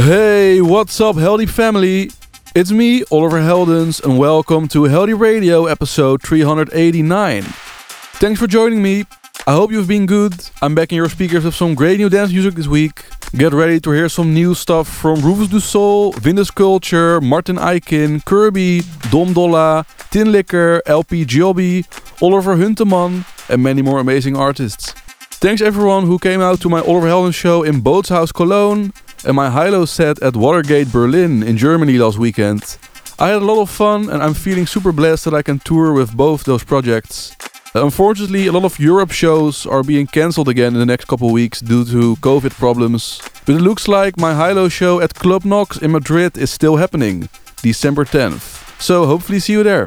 Hey, what's up, Heldeep family? It's me, Oliver Heldens, and welcome to Heldeep Radio episode 389. Thanks for joining me. I hope you've been good. I'm back in your speakers with some great new dance music this week. Get ready to hear some new stuff from Rufus Du Sol, Vintage Culture, Martin Ikin, Curbi, Dom Dolla, Tinlicker, LP Giobbi, Oliver Huntemann, and many more amazing artists. Thanks everyone who came out to my Oliver Heldens show in Bootshaus Cologne and my Hilo set at Watergate Berlin in Germany last weekend. I had a lot of fun and I'm feeling super blessed that I can tour with both those projects. Unfortunately, a lot of Europe shows are being cancelled again in the next couple weeks due to COVID problems. But it looks like my Hilo show at Club Nox in Madrid is still happening, December 10th. So hopefully see you there.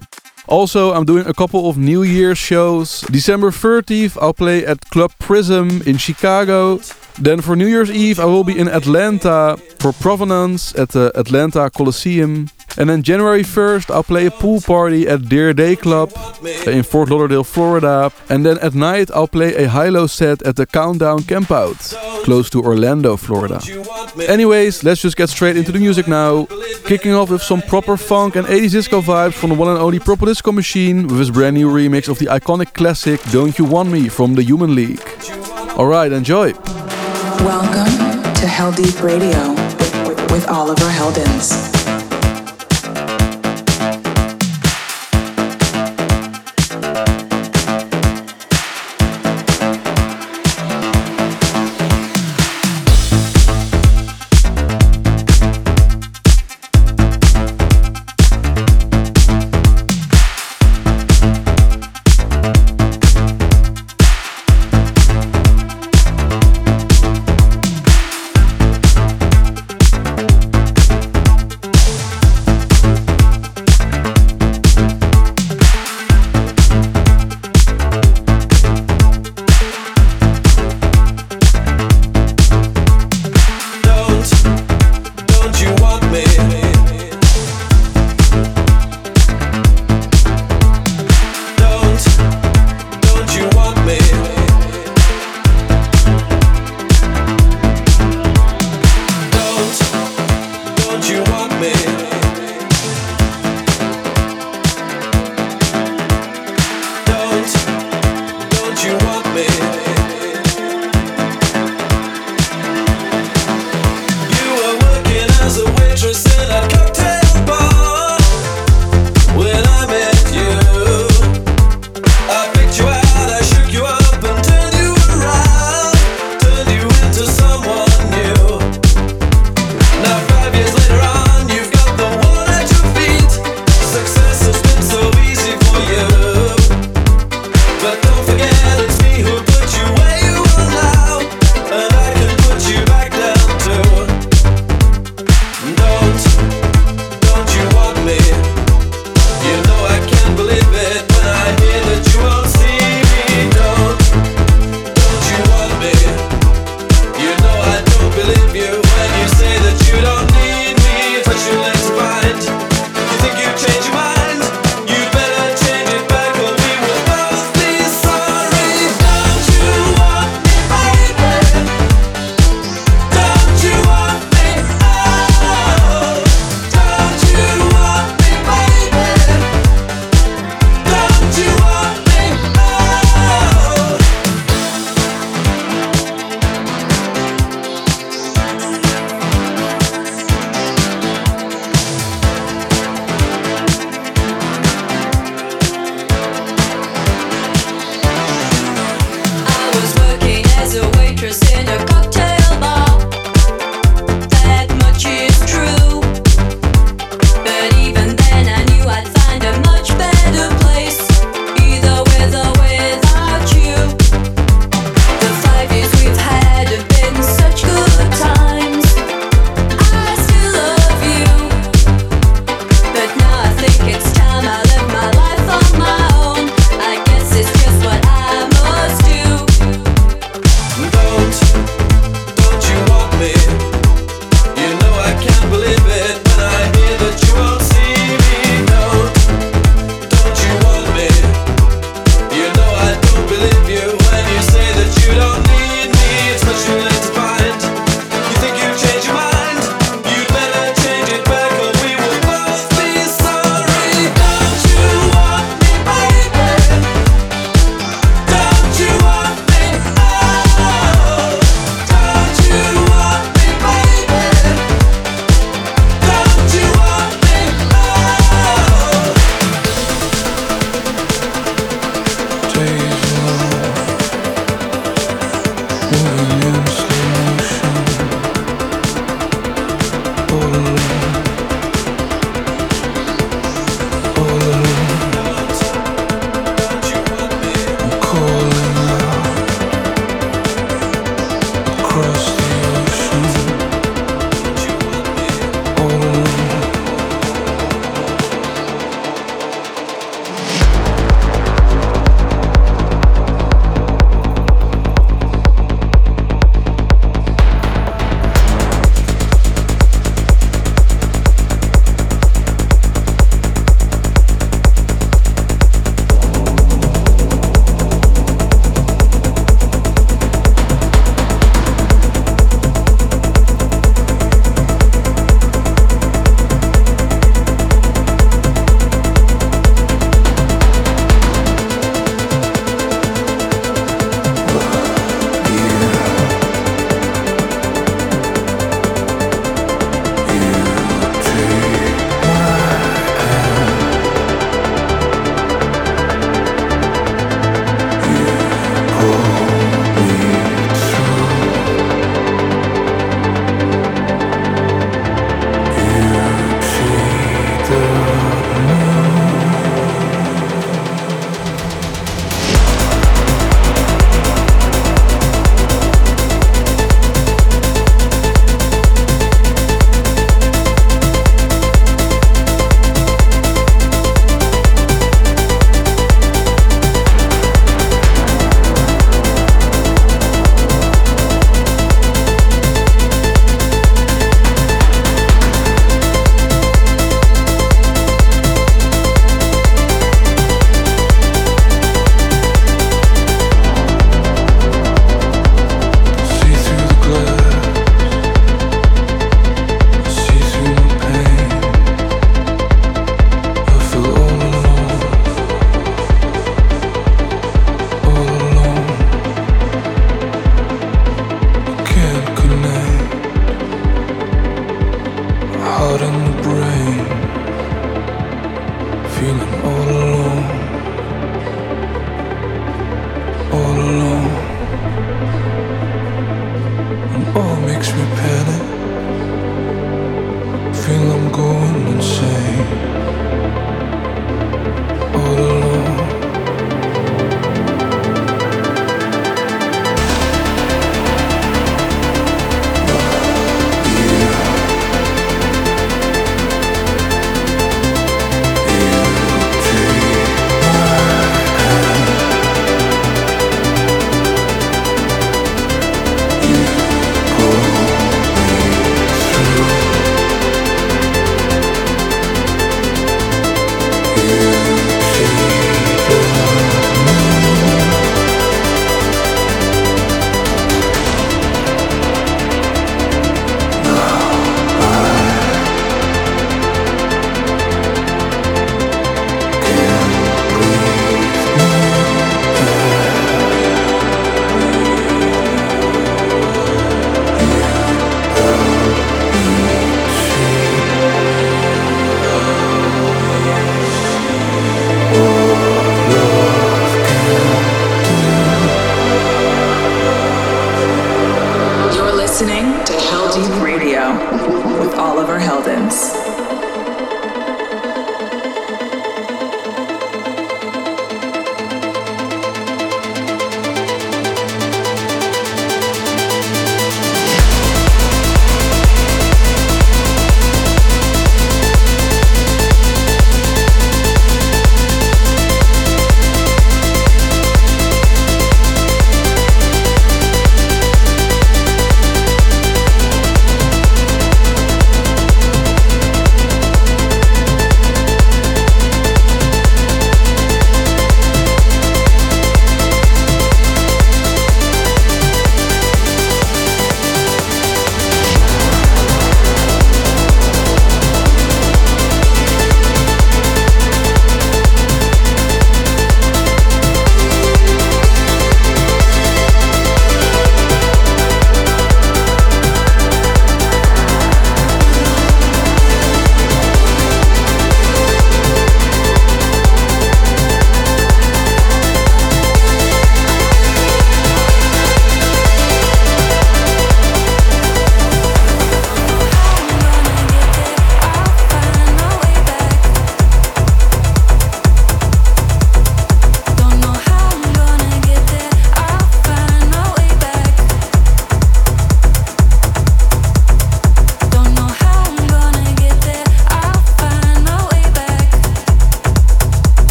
Also, I'm doing a couple of New Year's shows. December 30th, I'll play at Club Prism in Chicago. Then for New Year's Eve, I will be in Atlanta for Provenance at the Atlanta Coliseum. And then January 1st, I'll play a pool party at Dear Day Club in Fort Lauderdale, Florida. And then at night, I'll play a high-low set at the Countdown Campout, close to Orlando, Florida. Anyways, let's just get straight into the music now. Kicking off with some proper funk and 80s disco vibes from the one and only Purple Disco Machine with his brand new remix of the iconic classic Don't You Want Me from the Human League. Alright, enjoy! Welcome to Heldeep Radio with Oliver Heldens.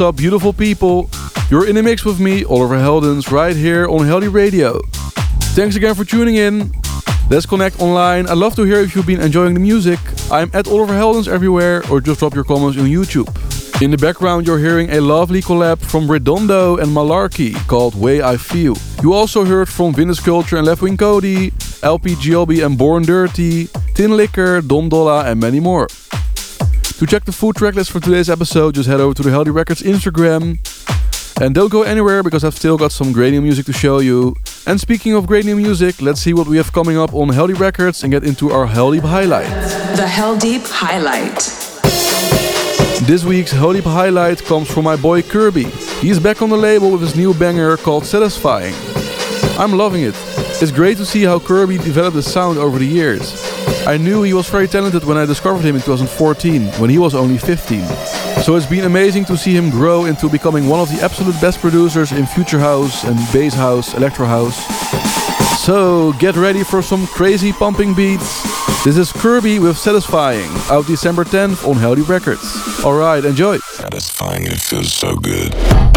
Up, beautiful people? You're in the mix with me, Oliver Heldens, right here on Heldeep Radio. Thanks again for tuning in. Let's connect online. I'd love to hear if you've been enjoying the music. I'm at Oliver Heldens everywhere, or just drop your comments on YouTube. In the background, you're hearing a lovely collab from Redondo and Malarkey called Way I Feel. You also heard from Vintage Culture and Leftwing Kody, LP Giobbi and Born Dirty, Tinlicker, Dom Dolla, and many more. To check the full track list for today's episode, just head over to the Heldeep Records Instagram. And don't go anywhere because I've still got some great new music to show you. And speaking of great new music, let's see what we have coming up on Heldeep Records and get into our Heldeep highlight. The Heldeep Highlight. This week's Heldeep highlight comes from my boy Curbi. He's back on the label with his new banger called Satisfying. I'm loving it. It's great to see how Curbi developed his sound over the years. I knew he was very talented when I discovered him in 2014, when he was only 15. So it's been amazing to see him grow into becoming one of the absolute best producers in future house and bass house, electro house. So get ready for some crazy pumping beats. This is Curbi with Satisfying, out December 10th on Heldeep Records. Alright, enjoy. Satisfying, it feels so good. Satisfying, it feels so good.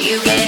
You get.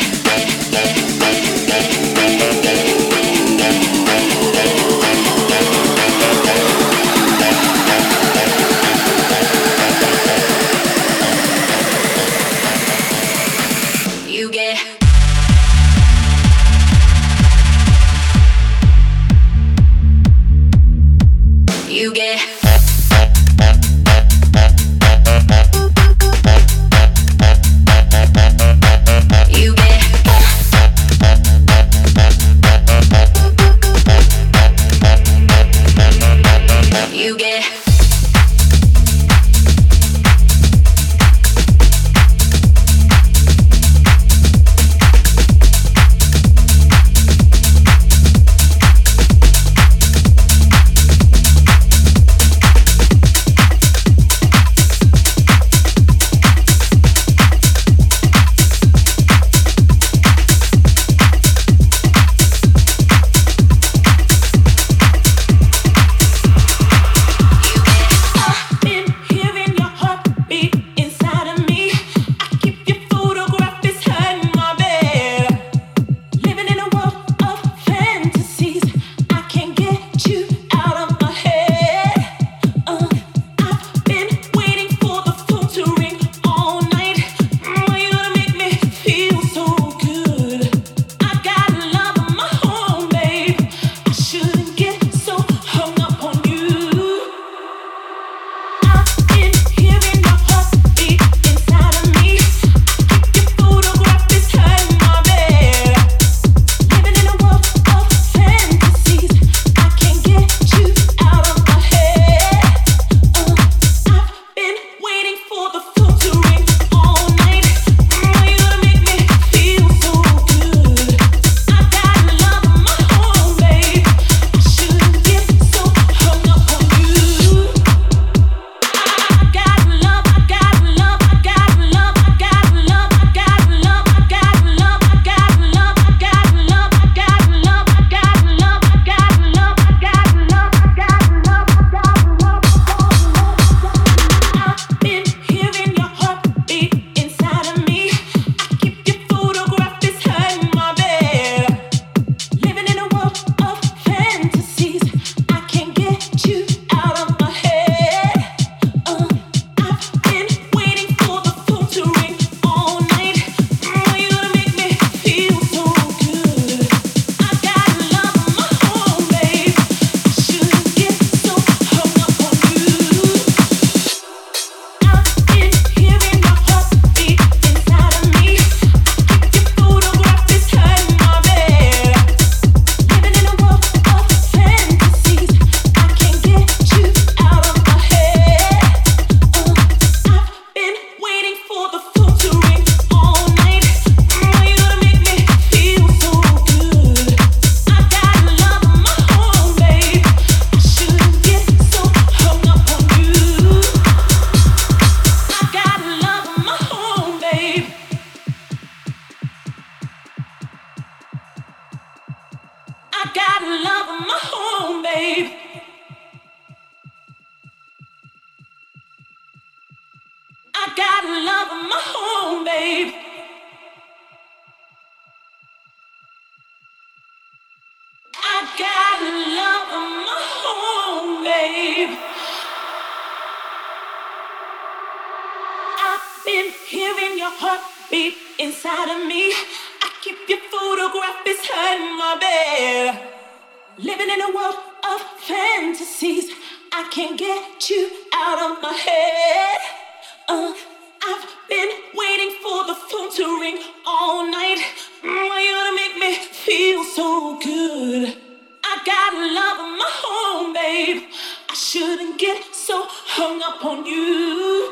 So hung up on you.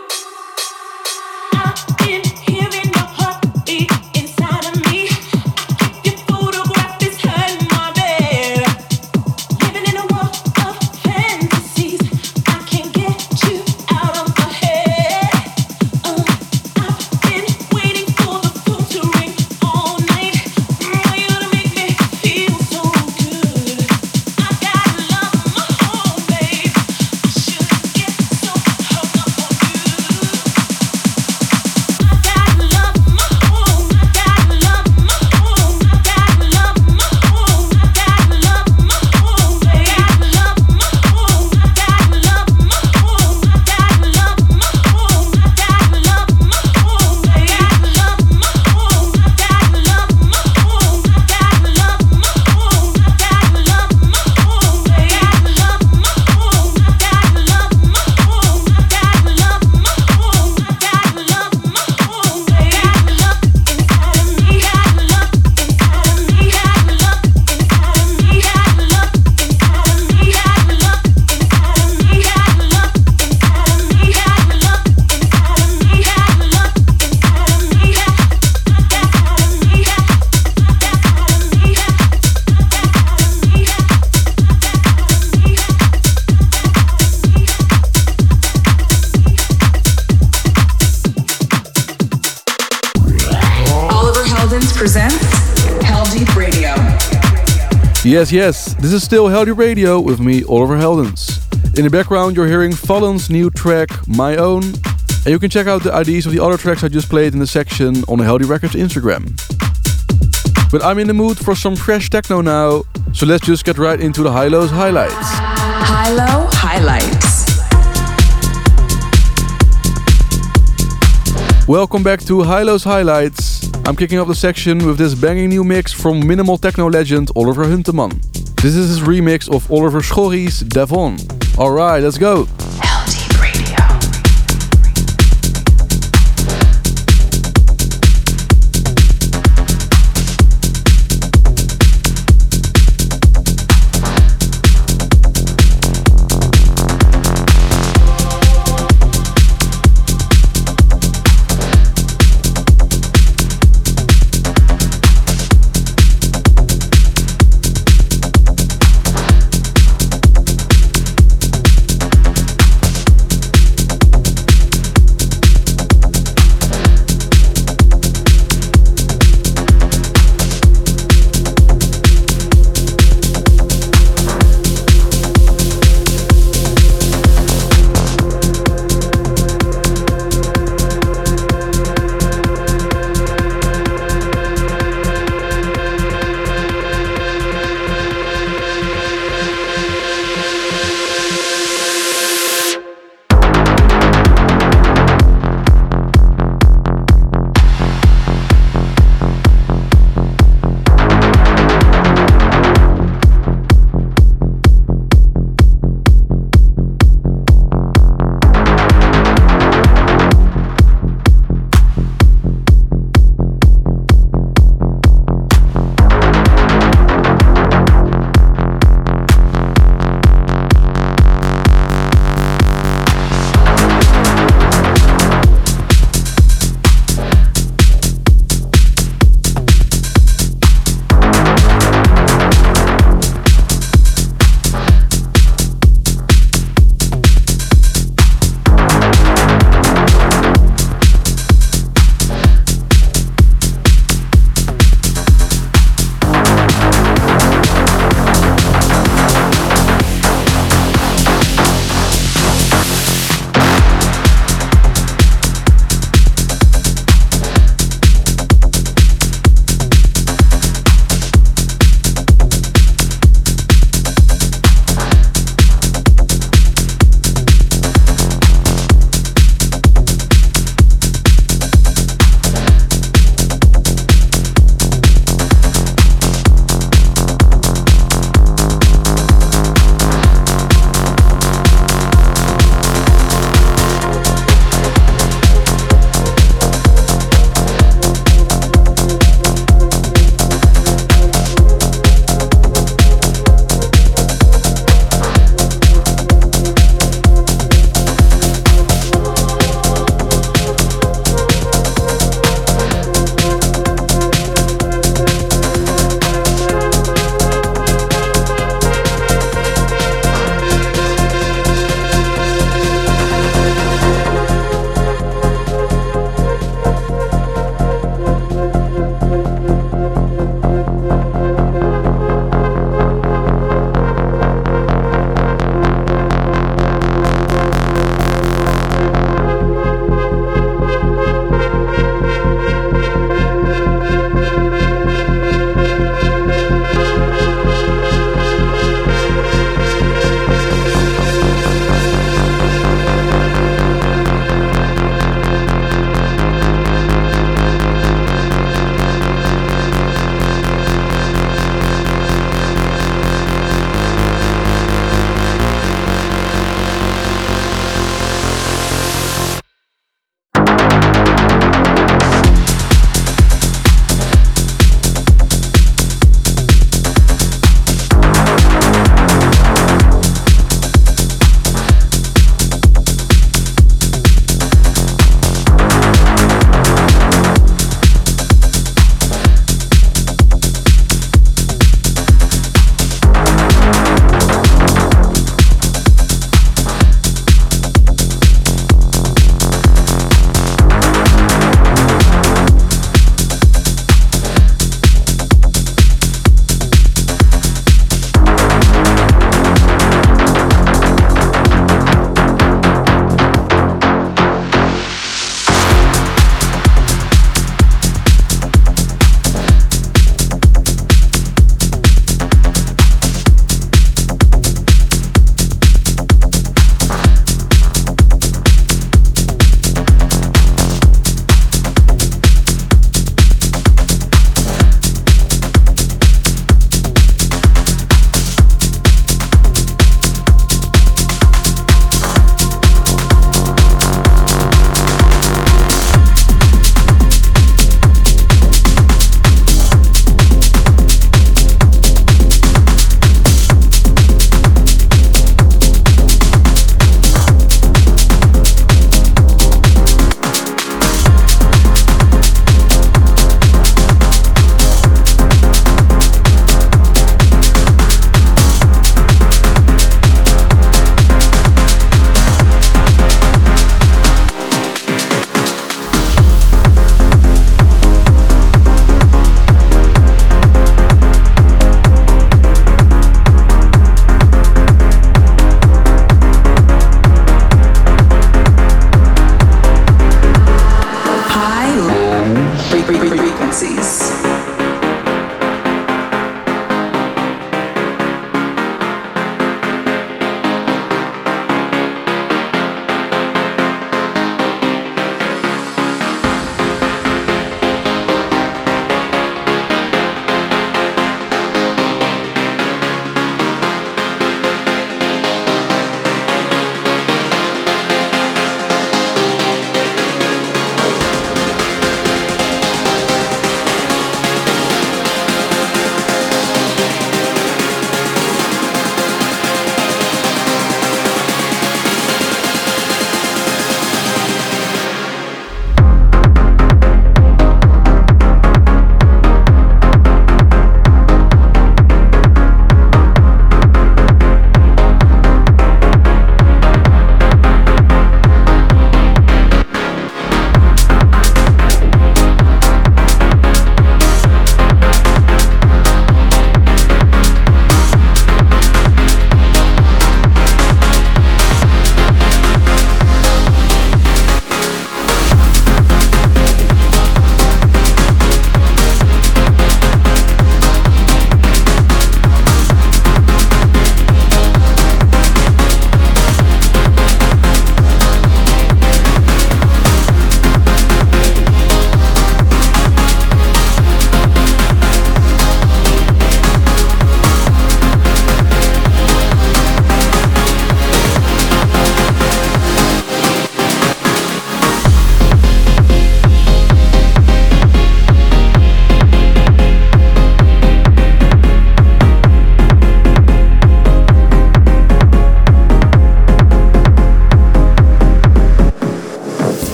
Yes, yes, this is still Heldeep Radio with me, Oliver Heldens. In the background, you're hearing Fallon's new track, My Own, and you can check out the IDs of the other tracks I just played in the section on the Heldeep Records Instagram. But I'm in the mood for some fresh techno now, so let's just get right into the High Lows highlights. High Low Highlights. Welcome back to High Lows Highlights. I'm kicking off the section with this banging new mix from minimal techno legend Oliver Huntemann. This is his remix of Oliver Schories Devon. Alright, let's go.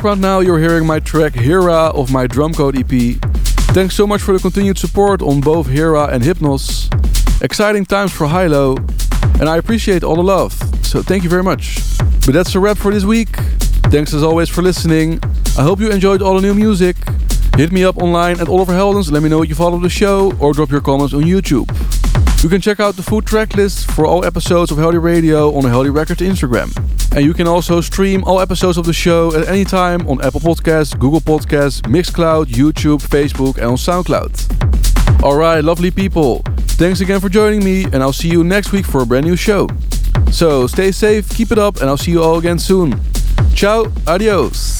Background now, you're hearing my track Hera of my Drumcode EP. Thanks so much for the continued support on both Hera and Hypnos. Exciting times for HI-LO, and I appreciate all the love, so thank you very much. But that's a wrap for this week. Thanks as always for listening. I hope you enjoyed all the new music. Hit me up online at Oliver Heldens, let me know you follow the show, or drop your comments on YouTube. You can check out the full track list for all episodes of Heldeep Radio on the Heldeep Records Instagram. And you can also stream all episodes of the show at any time on Apple Podcasts, Google Podcasts, Mixcloud, YouTube, Facebook, and on SoundCloud. Alright, lovely people. Thanks again for joining me, and I'll see you next week for a brand new show. So stay safe, keep it up, and I'll see you all again soon. Ciao, adios.